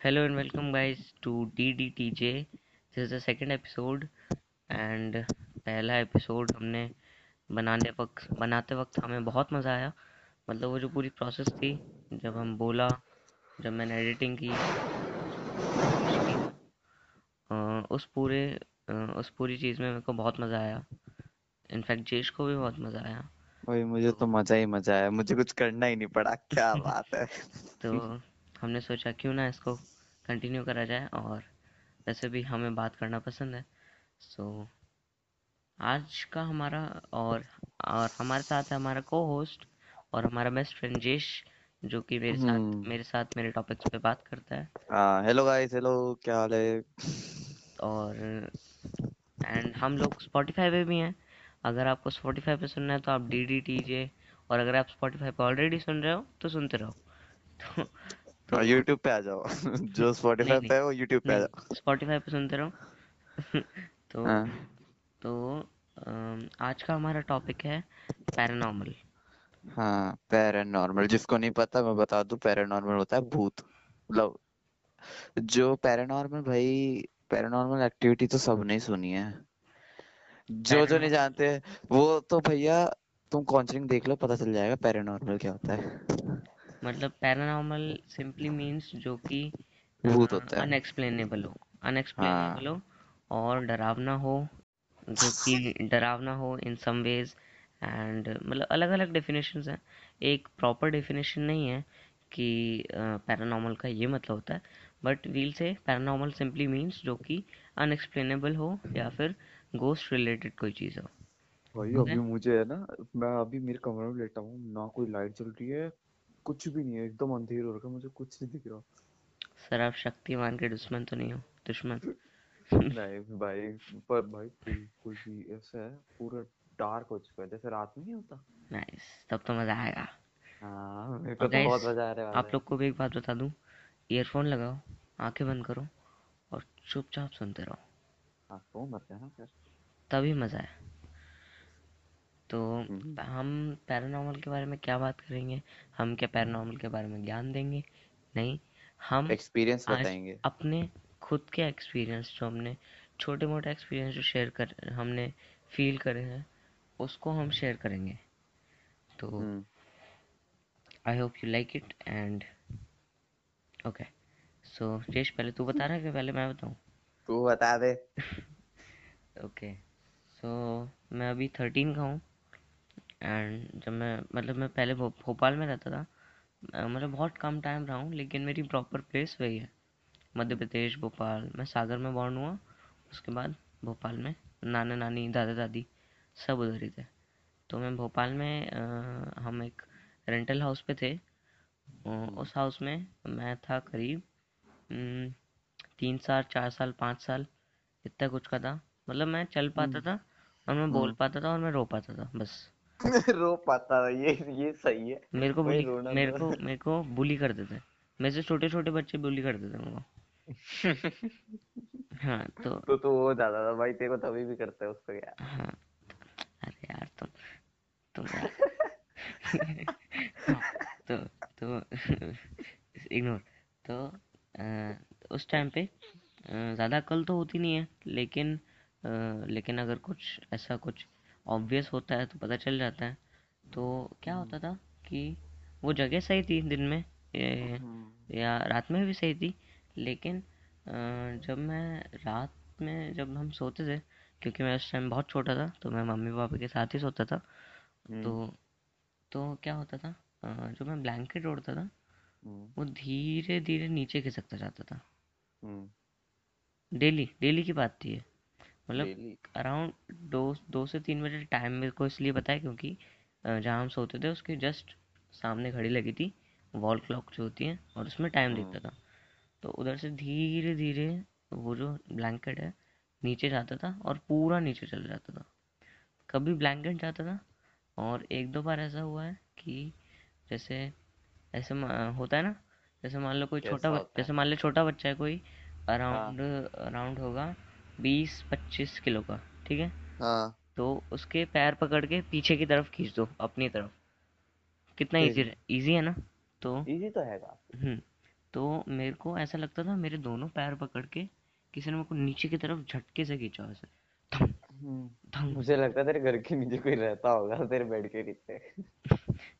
Hello and welcome guys to DDTJ. This is the second episode and पहला episode हमने बनाने वक्त बनाते वक्त हमें बहुत मज़ा आया। मतलब वो जो पूरी प्रोसेस थी जब हम बोला जब मैंने एडिटिंग की उस पूरे उस पूरी चीज़ में मेरे को बहुत मज़ा आया। इनफैक्ट जेश को भी बहुत मज़ा आया। भाई मुझे तो मज़ा ही मज़ा आया। मुझे कुछ करना ही नहीं पड़ा। क्या बात है। तो हमने सोचा क्यों ना इसको कंटिन्यू करा जाए और वैसे भी हमें बात करना पसंद है। सो so, आज का हमारा और और हमारे साथ है हमारा को होस्ट और हमारा बेस्ट फ्रेंड जेश जो कि मेरे साथ हम्म। मेरे साथ मेरे टॉपिक्स पे बात करता है। हेलो गाइस हेलो क्या हाल है? और एंड हम लोग स्पॉटिफाई पे भी हैं। अगर आपको स्पॉटिफाई पे सुनना है तो आप डी डी टी जे और अगर आप स्पॉटिफाई पे ऑलरेडी सुन रहे हो तो सुनते रहो। तो यूट्यूब पे आ जाओ। जो स्पॉटिफाई नहीं। पे है वो यूट्यूब पे आ जाओ। स्पॉटिफाई पे सुनते रहो। तो हाँ। तो आज का हमारा टॉपिक है पैरानॉर्मल हाँ पैरानॉर्मल जिसको नहीं पता मैं बता दूँ पैरानॉर्मल होता है भूत। मतलब जो पैरानॉर्मल भाई पैरानॉर्मल एक्टिविटी तो सबने ही सुनी है। जो जो नहीं जानते वो तो भैया तुम कॉन्जरिंग देख लो पता चल जाएगा पैरानॉर्मल क्या होता है। मतलब पैरानॉर्मल सिंपली मींस जो कि भूत होता है। अनएक्सप्लेनेबल हो हाँ। अनएक्सप्लेनेबल हो और डरावना हो जो कि डरावना हो इन सम वेज एंड मतलब अलग अलग डेफिनेशंस हैं। एक प्रॉपर डेफिनेशन नहीं है कि पैरानॉर्मल का ये मतलब होता है बट वील से पैरानॉर्मल सिंपली मीन्स जो कि अनएक्सप्लेनेबल हो या फिर गोस्ट रिलेटेड कोई चीज़ हो। भाई ठीक अभी मुझे है ना मैं अभी मेरे कमरे में लेटा हूँ ना कोई लाइट जल रही है कुछ भी नहीं है एकदम अंधेर हो रखा मुझे कुछ नहीं दिख रहा। सर आप शक्तिमान के दुश्मन तो नहीं हो दुश्मन। नहीं भाई पर भाई बिल्कुल भी ऐसा है पूरा डार्क हो चुका है जैसे रात में नहीं होता। नाइस तब तो मज़ा आएगा। हाँ मेरे को तो बहुत मज़ा आने वाला आप लोग को भी एक बात बता दूँ ईयरफोन लगाओ आँखें बंद करो और चुपचाप सुनते रहो। हाँ सो मत जाना फिर। तभी मज़ा है। तो हम्म, हम पैरानॉर्मल के बारे में क्या बात करेंगे? हम क्या पैरानॉर्मल के बारे में ज्ञान देंगे? नहीं। हम एक्सपीरियंस बताएँगे। अपने खुद के एक्सपीरियंस जो हमने छोटे मोटे एक्सपीरियंस जो शेयर कर हमने फील करे हैं उसको हम शेयर करेंगे। तो I hope you like it and okay so Jesh पहले तू बता रहा है कि पहले मैं बताऊँ? तू बता दे। ओके सो मैं अभी थर्टीन का हूँ। एंड जब मैं मतलब मैं पहले भो, भोपाल में रहता था मतलब बहुत कम टाइम रहा हूँ लेकिन मेरी प्रॉपर प्लेस वही है। मध्य प्रदेश भोपाल। मैं सागर में बॉर्न हुआ उसके बाद भोपाल में नाना नानी दादा दादी सब उधर ही थे। तो मैं भोपाल में अ, हम एक रेंटल हाउस पे थे। उस हाउस में मैं था करीब तीन साल चार साल पाँच साल इतना कुछ का था। मतलब मैं चल पाता हम्म, था और मैं बोल हम्म। पाता था और मैं रो पाता था बस। रो पाता है ये ये सही है। मेरे को बुली मेरे तो को मेरे को बुली करते थे। मेरे से छोटे छोटे बच्चे बुली करते थे मेरे को। हाँ तो तो तू हो जाता था भाई तेरे को तभी भी करता है उसको क्या हाँ अरे यार तुम तुम यार हाँ तो तो इग्नोर तो अ, उस टाइम पे ज़्यादा अक्ल तो होती नहीं है लेकिन अ, लेकिन अगर कुछ ऐसा कुछ ऑब्वियस होता है तो पता चल जाता है। तो क्या होता था कि वो जगह सही थी दिन में हम्म, या रात में भी सही थी लेकिन जब मैं रात में जब हम सोते थे क्योंकि मैं उस टाइम बहुत छोटा था तो मैं मम्मी पापा के साथ ही सोता था तो हम्म, तो क्या होता था जो मैं ब्लैंकेट ओढ़ता था हम्म, वो धीरे धीरे नीचे खिसकता जाता था। हम्म, डेली डेली की बात थी मतलब अराउंड दो दो से तीन बजे टाइम मेरे को इसलिए पता है क्योंकि जहाँ हम सोते थे उसके जस्ट सामने घड़ी लगी थी वॉल क्लॉक जो होती है और उसमें टाइम दिखता हम्म, था। तो उधर से धीरे धीरे वो जो ब्लैंकेट है नीचे जाता था और पूरा नीचे चला जाता था। कभी ब्लैंकेट जाता था और एक दो बार ऐसा हुआ है कि जैसे ऐसे होता है ना जैसे मान लो कोई छोटा है? जैसे मान लो छोटा बच्चा है कोई हाँ। अराउंड अराउंड होगा बीस पच्चीस किलो का ठीक है? हाँ। तो उसके पैर पकड़ के पीछे की तरफ़ खींच दो अपनी तरफ़। कितना इजी इजी है ना? तो इजी तो है काफ़ी हम्म तो मेरे को ऐसा लगता था मेरे दोनों पैर पकड़ के किसी ने मेरे को नीचे की तरफ़ झटके से खींचा ऐसे धम हम्म, धम। मुझे लगता है तेरे घर के नीचे कोई रहता होगा तेरे बेड के नीचे।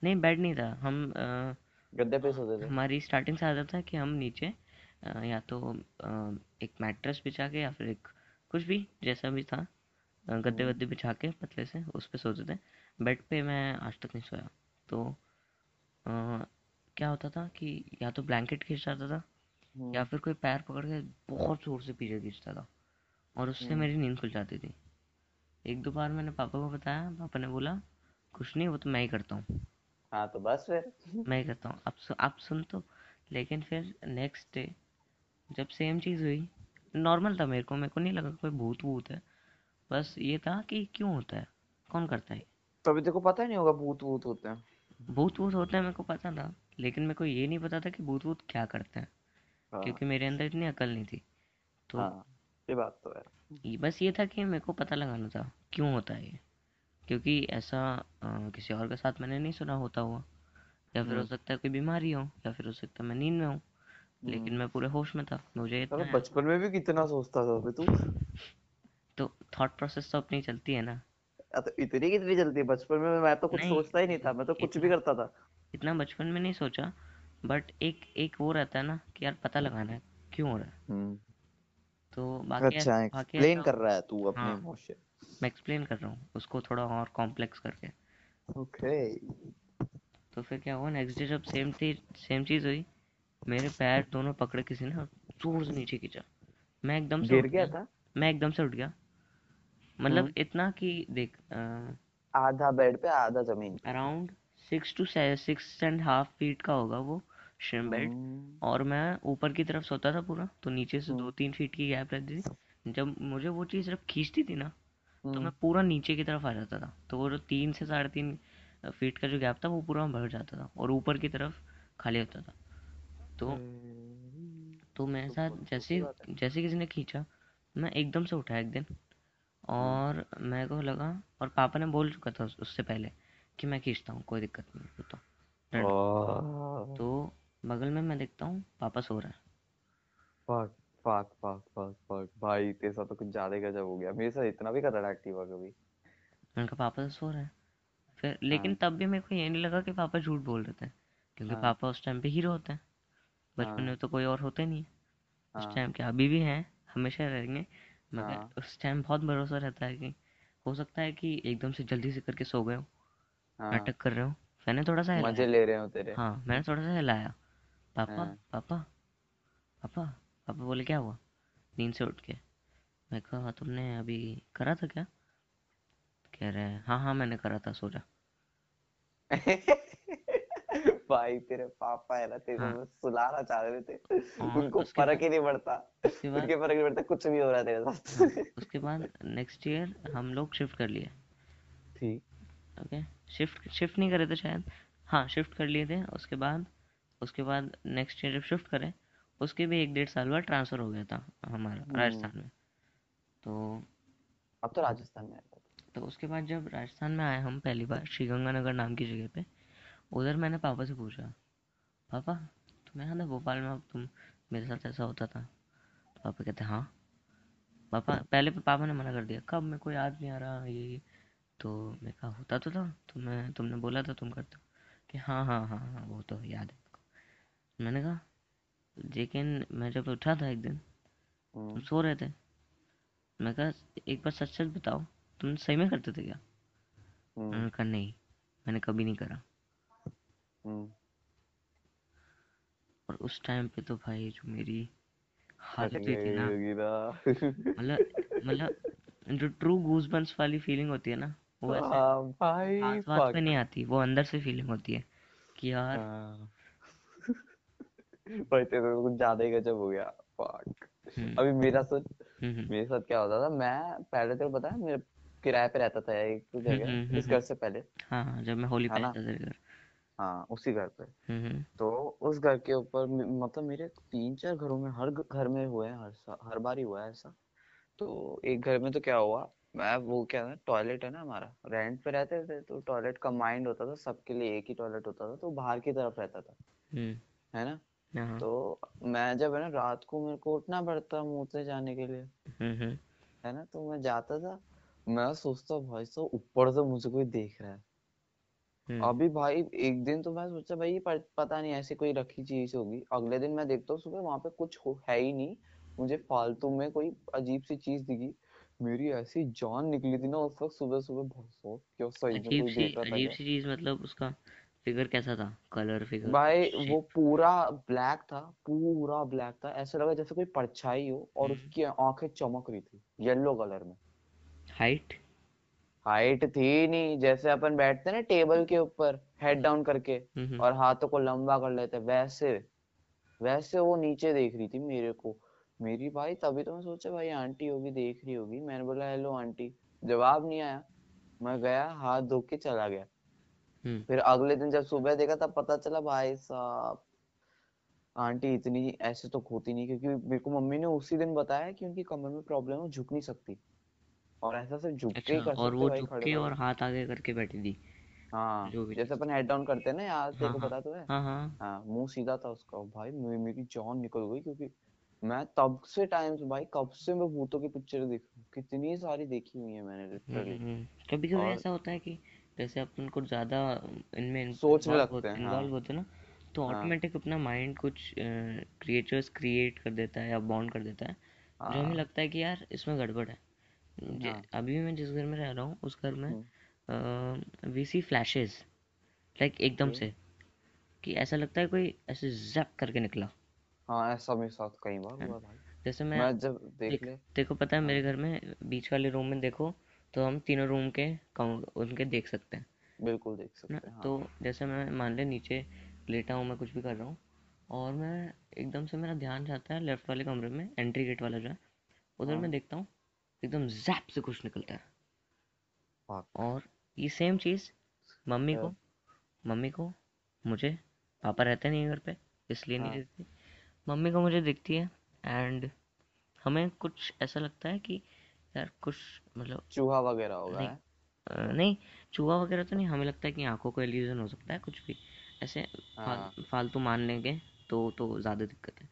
नहीं बेड नहीं था हम गद्दे पे सोते थे। हमारी स्टार्टिंग से आदत था कि हम नीचे अ, या तो अ, एक मैट्रेस बिछा के या फिर एक कुछ भी जैसा भी था गद्दे हम्म, वद्दे बिछा के पतले से उस पर सोते थे बेड पे मैं आज तक नहीं सोया। तो अ, क्या होता था कि या तो ब्लैंकेट खींच जाता था या हम्म, फिर कोई पैर पकड़ के बहुत ज़ोर से पीछे खींचता था और उससे हम्म। मेरी नींद खुल जाती थी। एक दो बार मैंने पापा को बताया पापा ने बोला कुछ नहीं वो तो मैं ही करता हूँ। हाँ तो बस फिर। मैं ही करता हूँ। अब सु, आप सुन तो। लेकिन फिर नेक्स्ट डे जब सेम चीज़ हुई नॉर्मल था मेरे को मेरे को नहीं लगा कोई भूत वूत है। बस ये था कि क्यों होता है? कौन करता है? तभी तेरे को पता ही नहीं होगा भूत भूत होते हैं। भूत वूत होता है मेरे को पता था लेकिन मेरे को ये नहीं पता था कि भूत वूत क्या करते हैं हाँ। क्योंकि मेरे अंदर इतनी अकल नहीं थी। तो हाँ ये बात तो है। ये- बस ये था कि मेरे को पता लगाना था क्यों होता है ये? क्योंकि ऐसा किसी और के साथ मैंने नहीं सुना होता हुआ। या फिर हो हम्म। सकता है कोई बीमारी हो या फिर हो सकता है मैं नींद में हूँ। लेकिन हम्म। मैं पूरे होश में था। मुझे इतना बचपन में भी कितना सोचता था बे तू? तो थॉट प्रोसेस तो अपनी चलती है ना। तो इतनी कितनी जल्दी बचपन में मैं तो कुछ सोचता ही नहीं था मैं तो कुछ भी करता था। इतना बचपन में नहीं सोचा बट एक एक वो रहता है ना कि यार पता लगाना है क्यों हो रहा है? हम्म। तो बाकी अच्छा एक्सप्लेन कर रहा है तू अपने हाँ इमोशन मैं एक्सप्लेन कर रहा हूँ उसको थोड़ा और कॉम्प्लेक्स करके। ओके तो फिर क्या हुआ नेक्स्ट डे जब सेम थी सेम चीज़ हुई मेरे पैर दोनों पकड़े किसी ने ज़ोर से नीचे खींचा। मैं एकदम से गिर गया था? मैं एकदम से उठ गया। मतलब हम्म। इतना कि देख आधा बेड पे आधा ज़मीन around six to six and half feet का होगा वो शिम बेड हम्म। और मैं ऊपर की तरफ़ सोता था पूरा तो नीचे से दो हम्म। तीन फीट की गैप रहती थी। जब मुझे वो चीज़ सिर्फ़ खींचती थी ना तो मैं पूरा नीचे की तरफ़ आ जाता था। तो वो जो तीन से साढ़े तीन फीट का जो गैप था वो पूरा भर जाता था और ऊपर की तरफ़ खाली होता था। तो हम्म, तो मेरे तो साथ जैसे जैसे किसी ने खींचा मैं एकदम से उठा एक दिन हम्म। और मेरे को लगा और पापा ने बोल चुका था उस- उससे पहले कि मैं खींचता हूँ कोई दिक्कत नहीं है तो तो बगल में मैं देखता हूँ पापा सो रहा है। Fuck fuck fuck fuck fuck भाई तेरे साथ तो कुछ ज़्यादा गजब हो गया। मेरे साथ इतना भी कभी। मैंने कहा पापा तो सो रहे हैं। फिर लेकिन हाँ। तब भी मेरे को ये नहीं लगा कि पापा झूठ बोल रहे थे क्योंकि हाँ। पापा उस टाइम पे हीरो होते हैं। बचपन में हाँ तो कोई और होते नहीं है। उस हाँ। टाइम क्या अभी भी हैं हमेशा रहेंगे मगर हाँ। उस टाइम बहुत भरोसा रहता है कि हो सकता है कि एकदम से जल्दी से करके सो गए हो हाँ। नाटक कर रहे हो। मैंने थोड़ा सा हिलाया। मज़े ले रहे हो तेरे। हाँ मैंने थोड़ा सा हिलाया। पापा हाँ। पापा पापा पापा बोले क्या हुआ? नींद से उठ के। मैं कहा तुमने अभी करा था क्या? कह रहे हैं हाँ हाँ मैंने करा था सो जा। भाई तेरे पापा है ना तेरे को हाँ सुलाना चाह रहे थे। और उनको उसके फ़र्क ही नहीं पड़ता। उसके बाद उनके फ़र्क नहीं पड़ता कुछ भी हो रहा है तेरे हाँ साथ उसके बाद नेक्स्ट ईयर हम लोग शिफ्ट कर लिए। ठीक। ओके शिफ्ट शिफ्ट नहीं करे थे शायद। हाँ शिफ्ट कर लिए थे उसके बाद उसके बाद नेक्स्ट ईयर जब शिफ्ट करें उसके भी एक डेढ़ साल बाद ट्रांसफ़र हो गया था हमारा राजस्थान में। तो अब तो राजस्थान में तो उसके बाद जब राजस्थान में आए हम पहली बार श्रीगंगानगर नाम की जगह पे उधर मैंने पापा से पूछा पापा तुम्हें याद है भोपाल में तुम मेरे साथ ऐसा होता था? तो पापा कहते हाँ। पापा पहले पापा ने मना कर दिया कब मेरे को याद नहीं आ रहा ये। तो मैं कहा होता तो था तो मैं तुमने बोला था तुम करते कि हाँ हाँ हाँ हाँ वो तो याद है मेरे मैंने कहा लेकिन मैं जब उठा था एक दिन तुम हम्म सो रहे थे। मैं कहा एक बार सच सच बताओ तुम सही में करते थे क्या? हम्म। उन्होंने कहा नहीं मैंने कभी नहीं करा। और उस टाइम पे तो भाई जो मेरी हालत थी ना मतलब मतलब जो ट्रू गूजबम्प्स वाली फीलिंग होती है ना वो ऐसे हाँ भाई बात पे नहीं आती वो अंदर से फीलिंग होती है कि यार हाँ। भाई तेरे को कुछ ज़्यादा ही गजब हो गया। फक हम्म। अभी मेरा सुन हम्म हम्म। मेरे साथ क्या होता था मैं पहले तेरे को पता है मेरे किराए पे रहता था एक जगह इस घर से पहले। हाँ जब मैं होली पे है आया ना था हाँ उसी घर पे। हम्म हम्म। तो उस घर के ऊपर मे- मतलब मेरे तीन चार घरों में हर घ- घर में हुआ है हर सा, हर बार ही हुआ है ऐसा। तो एक घर में तो क्या हुआ मैं वो क्या है टॉयलेट है ना हमारा रेंट पे रहते थे तो टॉयलेट कंबाइंड होता था सबके लिए एक ही टॉयलेट होता था तो बाहर की तरफ़ रहता था। हम्म। है ना? हाँ। तो मैं जब है ना रात को मेरे को उठना पड़ता मुँह से जाने के लिए। हम्म। है ना? तो मैं जाता था मैं सोचता भाई साहब ऊपर से मुझे कोई देख रहा है। अभी भाई एक दिन तो मैं सोचा भाई ये प- पता नहीं ऐसी कोई रखी चीज़ होगी। अगले दिन मैं देखता हूँ सुबह वहाँ पे कुछ हो, है ही नहीं। मुझे फालतू में कोई अजीब सी चीज़ दिखी। मेरी ऐसी जान निकली थी ना उस वक्त सुबह सुबह बहुत सो क्या सही में अजीब कोई सी देख रहा था अजीब क्या? सी चीज़ मतलब उसका फिगर कैसा था? कलर फिगर भाई वो शेप पूरा ब्लैक था पूरा ब्लैक था। ऐसा लगा जैसे कोई परछाई हो और हम्म। उसकी आँखें चमक रही थी येलो कलर में। हाइट हाइट थी नहीं जैसे अपन बैठते ना टेबल के ऊपर हेड डाउन करके और हाथों को लंबा कर लेते वैसे वैसे वो नीचे देख रही थी मेरे को। मेरी भाई तभी तो मैं सोचा भाई आंटी होगी देख रही होगी। मैंने बोला हेलो आंटी। जवाब नहीं आया। मैं गया हाथ धो के चला गया। हम्म। फिर अगले दिन जब सुबह देखा तब पता चला भाई साहब आंटी इतनी ऐसे तो खोती नहीं क्योंकि मेरे को मम्मी ने उसी दिन बताया कि उनकी कमर में प्रॉब्लम है झुक नहीं सकती। और ऐसा सिर्फ़ झुक के अच्छा ही कर और वो झुक के और हाथ आगे करके बैठी थी हाँ जो भी जैसे अपन हेड डाउन करते हैं ना यार तेरे हाँ को हाँ पता तो है? हाँ हाँ। हाँ मुँह सीधा था उसका। भाई मेरी जान निकल गई क्योंकि मैं तब से टाइम से भाई कब से मैं भूतों की पिक्चर देख हूँ? कितनी सारी देखी हुई है मैंने लिटरली कभी कभी ऐसा होता है कि जैसे अपन को ज़्यादा इनमें सोचने लगते हैं इन्वॉल्व हाँ होते हैं ना तो हाँ। ऑटोमेटिक अपना माइंड कुछ क्रिएचर्स क्रिएट कर देता है या बॉन्ड कर देता है जो हमें हाँ। लगता है कि यार इसमें गड़बड़ है। हाँ। अभी भी मैं जिस घर में रह रहा हूँ उस घर में वी सी फ्लैशेस लाइक एकदम से कि ऐसा लगता है कोई ऐसे जैप करके निकला। हाँ ऐसा मेरे साथ कई बार हुआ भाई। जैसे मैं मैं जब देख देख ले। देखो पता है हाँ। मेरे घर में बीच वाले रूम में देखो तो हम तीनों रूम के काउंट उनके देख सकते हैं। बिल्कुल देख सकते हैं हाँ। तो हाँ जैसे मैं मान ले नीचे लेटा हूँ मैं कुछ भी कर रहा हूँ और मैं एकदम से मेरा ध्यान जाता है लेफ़्ट वाले कमरे में एंट्री गेट वाला जो है उधर मैं हाँ। देखता हूँ एकदम जैप से कुछ निकलता है। और ये सेम चीज़ मम्मी को मम्मी को मुझे पापा रहते नहीं घर पे इसलिए नहीं हाँ. मम्मी को मुझे दिखती है एंड हमें कुछ ऐसा लगता है कि यार कुछ मतलब चूहा वगैरह होगा नहीं अ, नहीं चूहा वगैरह तो नहीं हमें लगता है कि आँखों को इल्यूजन हो सकता है कुछ भी। ऐसे हाँ. फालतू मान लेंगे तो तो ज़्यादा दिक्कत है।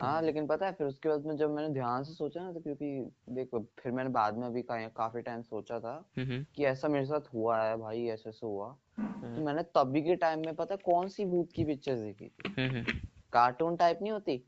हाँ लेकिन पता है फिर उसके बाद में जब मैंने ध्यान से सोचा ना तो क्योंकि देखो फिर मैंने बाद में भी का, काफ़ी टाइम सोचा था हम्म हम्म। कि ऐसा मेरे साथ हुआ है भाई ऐसे ऐसे हुआ। तो हम्म। मैंने तभी के टाइम में पता है कौन सी भूत की पिक्चर देखी थी? हम्म कार्टून टाइप नहीं होती?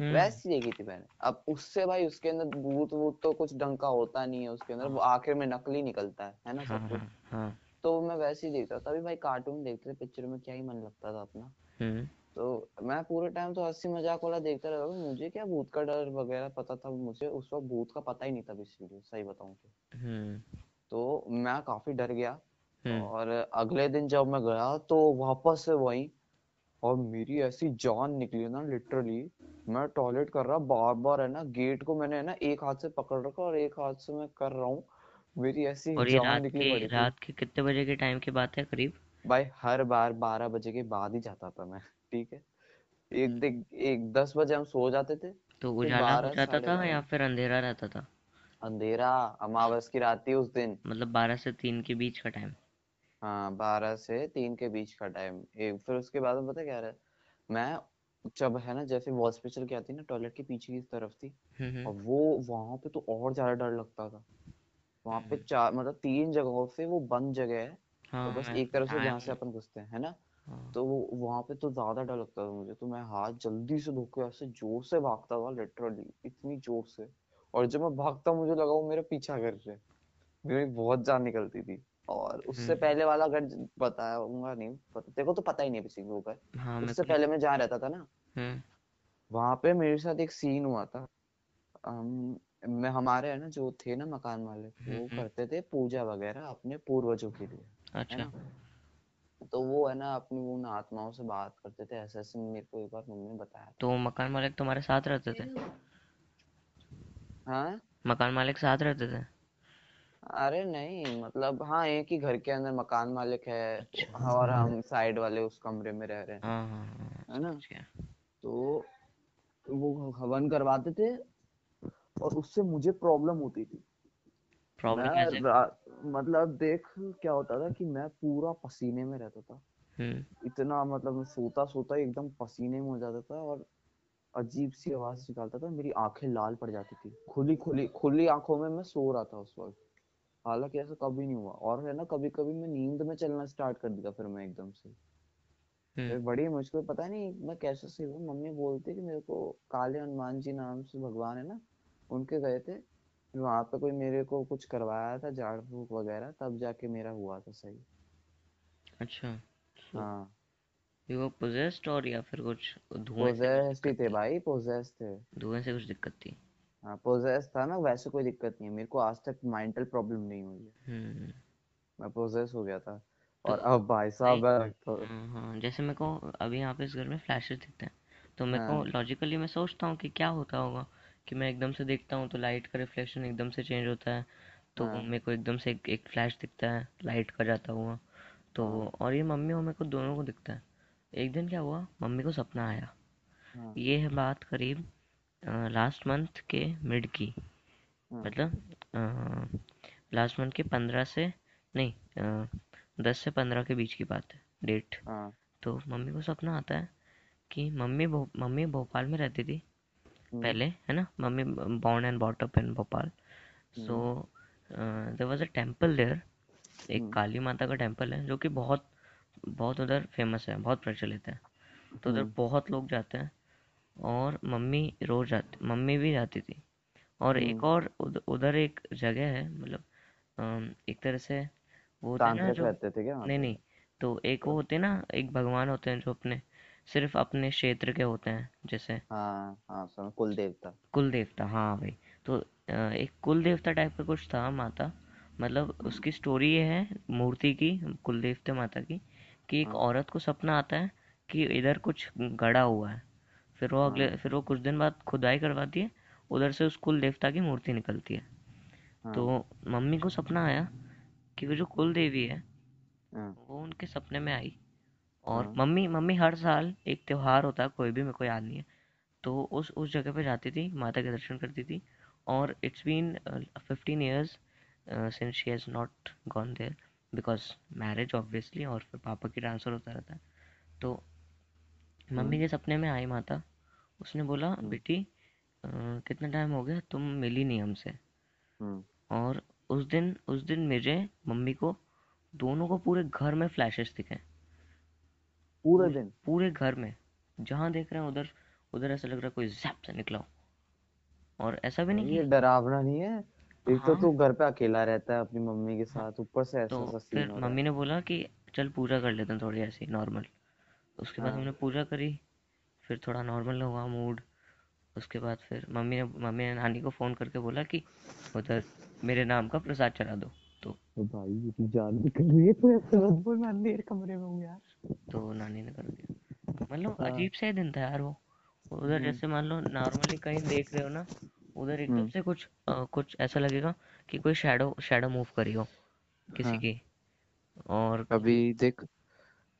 हम्म। वैसी देखी थी मैंने। अब उससे भाई उसके अंदर भूत वूत तो कुछ ढंग का होता नहीं है उसके अंदर हाँ। वो आखिर में नकली निकलता है है ना हाँ सब हाँ कुछ? हाँ तो मैं वैसे ही देखता था। तभी भाई कार्टून देखते थे पिक्चर में क्या ही मन लगता था अपना। हम्म। तो मैं पूरे टाइम तो हँसी मज़ाक वाला देखता रहता था मुझे क्या भूत का डर वगैरह पता था? मुझे उस वक्त भूत का पता ही नहीं था बेसिकली सही बताऊँ तो। हम्म। तो मैं काफ़ी डर गया हम्म। और अगले दिन जब मैं गया तो वापस से वही और मेरी ऐसी जान निकली ना लिटरली मैं टॉयलेट कर रहा बार बार है ना गेट को मैंने है ना एक हाथ से पकड़ रखा और एक हाथ से मैं कर रहा हूँ। मेरी ऐसी और ये जान रात निकली के रात के कितने बजे के टाइम की बात है करीब? भाई हर बार बारह बजे के बाद ही जाता था मैं। ठीक है। एक देख एक दस बजे हम सो जाते थे तो उजाला हो जाता था या फिर अंधेरा रहता था? अंधेरा अमावस की रात थी उस दिन। मतलब बारह से तीन के बीच का टाइम हाँ बारह से तीन के बीच का टाइम एक फिर उसके बाद में पता क्या रहा? मैं जब है ना जैसे वॉश पे चल के आती ना टॉयलेट के पीछे की तरफ़ थी हम्म हम्म। और वो वहाँ पे तो और ज़्यादा डर लगता था। वहाँ पे हम्म, चार मतलब तीन जगहों से वो बंद जगह है हाँ, तो हाँ बस एक तरफ़ से जहाँ से अपन घुसते हैं है ना? हाँ। तो वहाँ पे तो ज़्यादा डर लगता था मुझे तो मैं हाथ जल्दी से धो के ऐसे ज़ोर से भागता था लिटरली इतनी ज़ोर से। और जब मैं भागता मुझे लगा वो मेरा पीछा कर रहे हैं मेरी बहुत जान निकलती थी। और उससे हम्म। पहले वाला घर बताऊँगा नहीं पता तेरे को तो पता ही नहीं बेसिकली वो घर। हाँ उससे को नहीं पहले मैं जहाँ रहता था ना। हम्म। वहाँ पे मेरे साथ एक सीन हुआ था। हम मैं हमारे है ना जो थे ना मकान मालिक हम्म वो हम्म, करते थे पूजा वगैरह अपने पूर्वजों के लिए है अच्छा। ना? तो वो है ना अपनी उन आत्माओं से बात करते थे ऐसे ऐसे मेरे को एक बार मम्मी ने बताया तो मकान मालिक तुम्हारे साथ रहते थे? हाँ? मकान मालिक साथ रहते थे? अरे नहीं मतलब हाँ एक ही घर के अंदर मकान मालिक है अच्छा और हम साइड वाले उस कमरे में रह रहे हैं। हाँ हाँ हाँ है ना? तो वो हवन करवाते थे और उससे मुझे प्रॉब्लम होती थी। प्रॉब्लम मतलब देख क्या होता था कि मैं पूरा पसीने में रहता था। हम्म। इतना मतलब मैं सोता सोता एकदम पसीने में हो जाता था और अजीब सी आवाज़ निकालता था मेरी आँखें लाल पड़ जाती थी। खुली खुली खुली आँखों में मैं सो रहा था उस वक्त। हालाँकि ऐसा कभी नहीं हुआ। और है ना कभी कभी मैं नींद में चलना स्टार्ट कर दिया फिर मैं एकदम से। हम्म। फिर बड़ी मुश्किल पता नहीं मैं कैसे से हूँ। मम्मी बोलती कि मेरे को काले हनुमान जी नाम से भगवान है ना उनके गए थे। वहाँ पे कोई मेरे को कुछ करवाया था झाड़ फूक वगैरह तब जाके मेरा हुआ था सही। अच्छा सो हाँ। यू वर पोजेस्ड और या फिर कुछ धुएँ से कुछ पोजेस्ड ही दिक्कत थे थी? भाई पोजेस्ड थे। धुएँ से कुछ दिक्कत थी? हाँ पोजेस था ना वैसे कोई दिक्कत नहीं है। मेरे को आज तक मेंटल प्रॉब्लम नहीं हुई है। हम्म मैं पोजेस हो गया था। तो और अब भाई साहब मैं तो हाँ हाँ जैसे मेरे को अभी यहाँ पे इस घर में फ्लैशेस दिखते हैं। तो मेरे को हाँ। लॉजिकली मैं सोचता हूँ कि क्या होता होगा? कि मैं एकदम से देखता हूँ तो लाइट का रिफ्लेक्शन एकदम से चेंज होता है तो हाँ। मेरे को एकदम से एक, एक फ्लैश दिखता है लाइट का जाता हुआ। तो हाँ। और ये मम्मी और मेरे को दोनों को दिखता है। एक दिन क्या हुआ मम्मी को सपना आया। हाँ। ये है बात करीब लास्ट मंथ के मिड की। हाँ। मतलब लास्ट मंथ के पंद्रह से नहीं अ, दस से पंद्रह के बीच की बात है डेट हाँ। तो मम्मी को सपना आता है कि मम्मी भो, मम्मी भोपाल में रहती थी। पहले है ना? Mummy born and brought up in Bhopal. So there was a temple there एक हम्म काली माता का टेंपल है जो कि बहुत बहुत उधर फ़ेमस है बहुत प्रचलित है। तो उधर हम्म बहुत लोग जाते हैं और मम्मी रोज जाती मम्मी भी जाती थी। और एक और उधर एक जगह है मतलब एक तरह से वो होते हैं ना जो रहते थे क्या नहीं नहीं तो एक वो होते ना एक भगवान होते हैं जो अपने सिर्फ़ अपने क्षेत्र के होते हैं जैसे हाँ हाँ समझ कुल देवता कुल देवता हाँ भाई। तो अ, एक कुल देवता टाइप का कुछ था माता। मतलब उसकी स्टोरी ये है मूर्ति की कुल देवता माता की कि एक हाँ। औरत को सपना आता है कि इधर कुछ गड़ा हुआ है। फिर वो अगले हाँ। फिर वो कुछ दिन बाद खुदाई करवाती है उधर से उस कुल देवता की मूर्ति निकलती है। तो हाँ मम्मी को सपना आया कि वो जो कुल देवी है हाँ। वो उनके सपने में आई। और हाँ मम्मी मम्मी हर साल एक त्यौहार होता है कोई भी मेरे को याद नहीं है। तो उस उस जगह पे जाती थी माता के दर्शन करती थी और it's been fifteen years since she has not gone there because marriage obviously और फिर पापा की ट्रांसफ़र होता रहता है। तो मम्मी हम्म। के सपने में आई माता। उसने बोला हम्म। बेटी कितना टाइम हो गया? तुम मिली नहीं हमसे। हम्म। और उस दिन उस दिन मुझे मम्मी को दोनों को पूरे घर में फ्लैशेस दिखे। पूरे दिन। पूरे घर में जहाँ देख रहे हैं उधर उधर ऐसा लग रहा है कोई जैप से निकला हो। और ऐसा भी नहीं ये कि डरावना नहीं है। एक तो हाँ। तू घर पे अकेला रहता है अपनी मम्मी के साथ ऊपर से तो ऐसा सीन फिर मम्मी ने बोला कि चल पूजा कर लेते हैं थोड़ी ऐसी नॉर्मल उसके बाद हाँ। हमने पूजा करी फिर थोड़ा नॉर्मल हुआ मूड उसके बाद फिर मम्मी ने मम्मी ने नानी को फ़ोन करके बोला कि उधर मेरे नाम का प्रसाद चढ़ा दो। तो तो भाई मेरी जान निकल रही है तू ऐसे मत बोल मैं अंधेरे कमरे में हूँ यार। तो नानी ने कर दिया। मतलब हाँ। अजीब सा दिन था यार वो। उधर हम्म। जैसे मान लो नॉर्मली कहीं देख रहे हो ना उधर एकदम हम्म। से कुछ अ, कुछ ऐसा लगेगा कि कोई शैडो शैडो मूव करी हो किसी हाँ। की। और अभी देख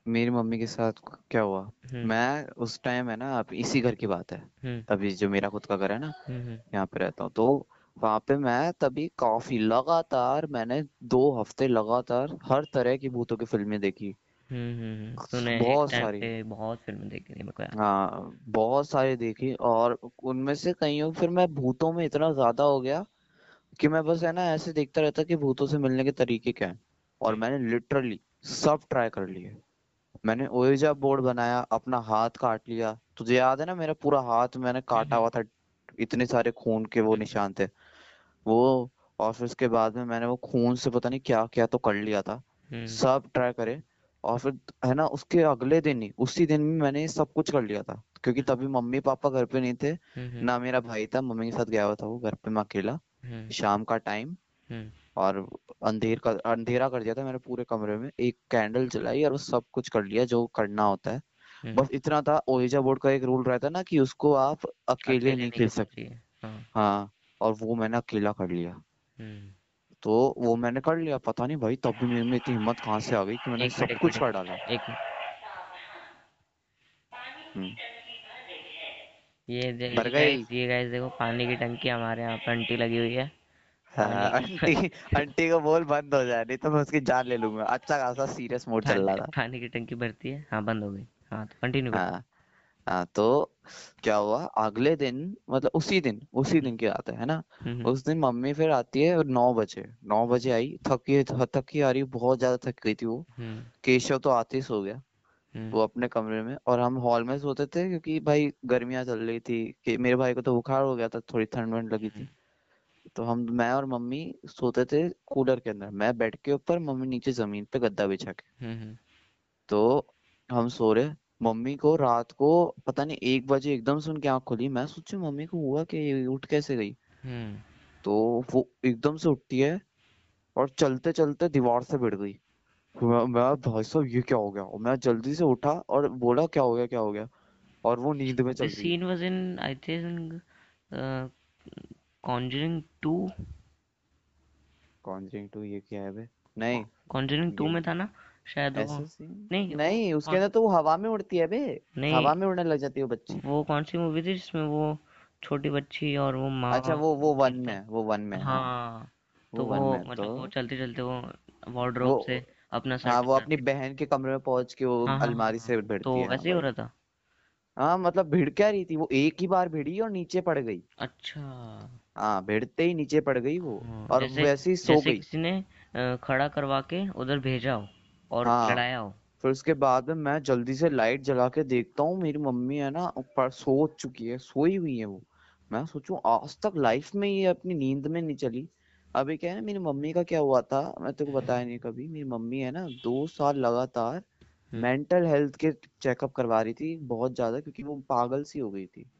मेरी मम्मी के साथ क्या हुआ? हम्म। मैं उस टाइम है ना अब इसी घर की बात है। अभी जो मेरा खुद का घर है ना यहाँ पे रहता हूँ। तो वहाँ पे मैं तभी काफ़ी लगातार मैंने दो हफ़्ते लगातार हर तरह की भूतों की फ़िल्में देखी। हम्म हम्म, हम्म। तूने एक बहुत टाइम सारी। पे बहुत फ़िल्में देखी थी मेरे को याद हाँ बहुत सारी देखी और उनमें से कईयों फिर मैं भूतों में इतना ज़्यादा हो गया कि मैं बस है ना ऐसे देखता रहता कि भूतों से मिलने के तरीके क्या हैं। और मैंने लिटरली सब ट्राई कर लिए। मैंने ओएजा बोर्ड बनाया अपना हाथ काट लिया। तुझे याद है ना मेरा पूरा हाथ मैंने काटा हुआ था इतने सारे खून के वो निशान थे। वो और फिर उसके बाद में मैंने वो खून से पता नहीं क्या क्या तो कर लिया था। हम्म। सब ट्राई करे और फिर है ना उसके अगले दिन ही उसी दिन में मैंने सब कुछ कर लिया था। क्योंकि तभी मम्मी पापा घर पे नहीं थे हम्म। ना मेरा भाई था मम्मी के साथ गया हुआ था वो घर पे मैं अकेला। हम्म। शाम का टाइम और अंधेर का अंधेरा कर दिया था मैंने पूरे कमरे में एक कैंडल जलाई और सब कुछ कर लिया जो करना होता है। बस इतना था ओएजा बोर्ड का एक रूल रहता ना कि उसको आप अकेले अकेले नहीं खेल सकते। हाँ। हाँ और वो मैंने अकेला कर लिया। हम्म। तो वो मैंने कर लिया पता नहीं भाई तब भी मेरे में इतनी हिम्मत कहाँ से आ गई कि मैंने एक सब एक कुछ कर डाला। एक हम्म। ये दे- ये गाइस देखो पानी की टंकी हमारे यहाँ पे आंटी लगी हुई है। हाँ आंटी आंटी को बोल बंद हो जाए नहीं तो मैं उसकी जान ले लूँगा। अच्छा खासा सीरियस मोड चल रहा था। पानी की टंकी भरती है? हाँ बंद हो गई। हाँ तो कंटिन्यू करो। हाँ हाँ तो क्या हुआ? अगले दिन मतलब उसी दिन उसी हम्म। दिन की बात है है ना? हम्म उस दिन मम्मी फिर आती है नौ बजे नौ बजे आई थकी थकी आ रही बहुत ज़्यादा थक गई थी वो। हम्म। केशव तो आते ही सो गया हम्म। वो अपने कमरे में और हम हॉल में सोते थे क्योंकि भाई गर्मियाँ चल रही थी कि मेरे भाई को तो बुखार हो गया था थोड़ी ठंड वंड लगी थी। तो हम मैं और मम्मी सोते थे कूलर के अंदर मैं बेड के ऊपर मम्मी नीचे ज़मीन पे गद्दा बिछा के। हम्म हम्म। तो हम सो रहे मम्मी को रात को पता नहीं एक बजे एकदम से उनकी आँख खुली। मैं सोची मम्मी को हुआ कि ये उठ कैसे गई? हम्म। तो वो एकदम से उठती है और चलते चलते दीवार से भिड़ गई। मैं, मैं भाई साहब ये क्या हो गया? और मैं जल्दी से उठा और बोला क्या हो गया क्या हो गया? और वो नींद में चल रही scene was in, I think, uh, 2. Conjuring two ये क्या है बे नहीं। Conjuring 2 में था ना? शायद वो। नहीं नहीं उसके अंदर तो वो हवा में उड़ती है बे। नहीं। हवा में उड़ने लग जाती है वो बच्ची। वो कौन सी मूवी थी जिसमें वो छोटी बच्ची और वो माँ अच्छा वो वो वन में है, वो वन में है, वो तो वन वो में है, मतलब वो तो चलते चलते वो वार्डरोब से अपना हाँ वो अपनी बहन के कमरे में पहुँच के वो हाँ हाँ अलमारी हाँ से भिड़ती तो वैसे ही हो रहा था? हाँ मतलब भिड़ क्या रही थी? वो एक ही बार भिड़ी और नीचे पड़ गई। अच्छा। हाँ भिड़ते ही नीचे पड़ गई वो। और जैसे वैसे ही सो जैसे गई। किसी ने खड़ा करवा के उधर भेजा हो। और हाँ। लड़ाया हो। फिर उसके बाद में मैं जल्दी से लाइट जला के देखता हूँ मेरी मम्मी है ना ऊपर सो चुकी है सोई हुई है वो। मैं सोचूं आज तक लाइफ में ये अपनी नींद में नहीं चली। अभी क्या है ना मेरी मम्मी का क्या हुआ था मैं तेको बताया नहीं कभी मेरी मम्मी है ना दो साल लगातार हम्म। मेंटल हेल्थ के चेकअप करवा रही थी बहुत ज़्यादा क्योंकि वो पागल सी हो गई थी।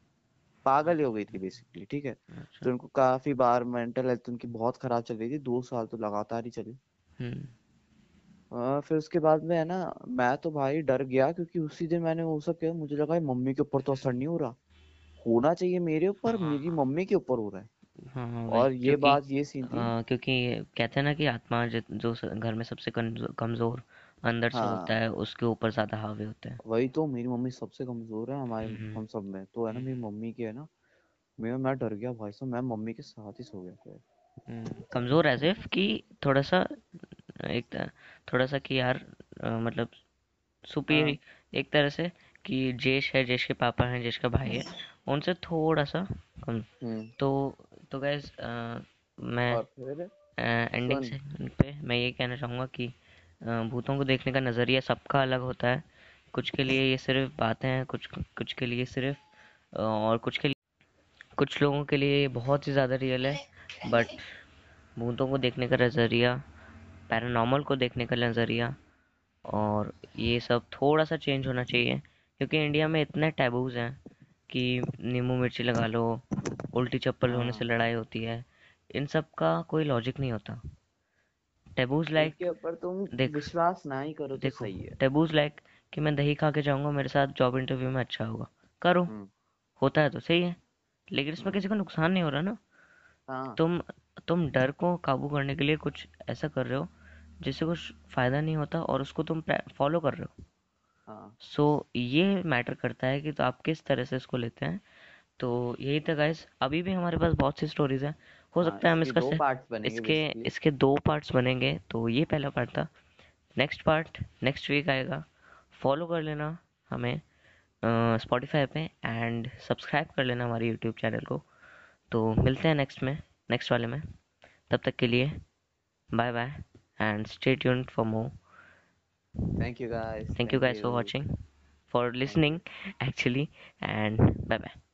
पागल ही हो गई थी बेसिकली ठीक है? अच्छा। तो उनको काफ़ी बार मेंटल हेल्थ उनकी बहुत खराब चल रही थी दो साल तो लगातार ही चली। हम्म फिर उसके बाद में है ना मैं तो भाई डर गया क्योंकि उसी दिन मैंने वो सब किया मुझे लगा ये मम्मी के ऊपर तो असर नहीं हो रहा। होना चाहिए मेरे ऊपर मेरी हाँ मम्मी के ऊपर हो रहा है। हाँ हाँ और ये बात ये सीन थी। अ, क्योंकि कहते हैं ना कि आत्मा जो घर में सबसे कमज़ोर अंदर से होता हाँ। है उसके ऊपर ज़्यादा हावी होता है। वही तो मेरी मम्मी सबसे कमज़ोर है हमारे हम्म हम सब में। तो है ना हम्म मेरी मम्मी की है ना मैं मैं डर गया भाई साहब मैं मम्मी के साथ ही सो गया फिर। हम्म, कमज़ोर ऐसे कि थोड़ा सा एक थोड़ा सा कि यार अ, मतलब सुपीरियर हाँ। एक तरह से कि जेश है जेश के पापा हैं जेश का भाई है उनसे थोड़ा सा कम। हम्म। तो तो गैस मैं एंडिंग से पे मैं ये कहना चाहूँगा कि भूतों को देखने का नज़रिया सबका अलग होता है। कुछ के लिए ये सिर्फ़ बातें हैं कुछ कुछ के लिए सिर्फ़ और कुछ के लिए कुछ लोगों के लिए ये बहुत ही ज़्यादा रियल है। बट भूतों को देखने का नज़रिया पैरानॉर्मल को देखने का नज़रिया और ये सब थोड़ा सा चेंज होना चाहिए क्योंकि इंडिया में इतने टैबूज हैं कि नींबू मिर्ची लगा लो उल्टी चप्पल होने से हाँ। लड़ाई होती है इन सब का कोई लॉजिक नहीं होता। टैबूज लाइक इनके ऊपर तुम देख विश्वास ना ही करो तो देखो सही है। टैबूज लाइक कि मैं दही खा के जाऊँगा मेरे साथ जॉब इंटरव्यू में अच्छा होगा। करो हम्म। होता है तो सही है लेकिन इसमें हम्म। किसी को नुकसान नहीं हो रहा ना। हाँ। तुम तुम डर को काबू करने के लिए कुछ ऐसा कर रहे हो जिससे कुछ फ़ायदा नहीं होता और उसको तुम फॉलो कर रहे हो। हाँ। सो ये मैटर करता है कि तो आप किस तरह से इसको लेते हैं। तो यही था गाइस अभी भी हमारे पास बहुत सी स्टोरीज हैं। हो हाँ सकता है हम इसका दो पार्ट्स बनेंगे इसके इसके दो पार्ट्स बनेंगे। तो ये पहला पार्ट था। नेक्स्ट पार्ट नेक्स्ट वीक आएगा। फॉलो कर लेना हमें स्पॉटिफाई पे एंड सब्सक्राइब कर लेना हमारे यूट्यूब चैनल को। तो मिलते हैं नेक्स्ट में नेक्स्ट वाले में। तब तक के लिए bye bye and stay tuned for more. Thank you guys. Thank, Thank you guys you. for watching, for listening, actually, and bye bye.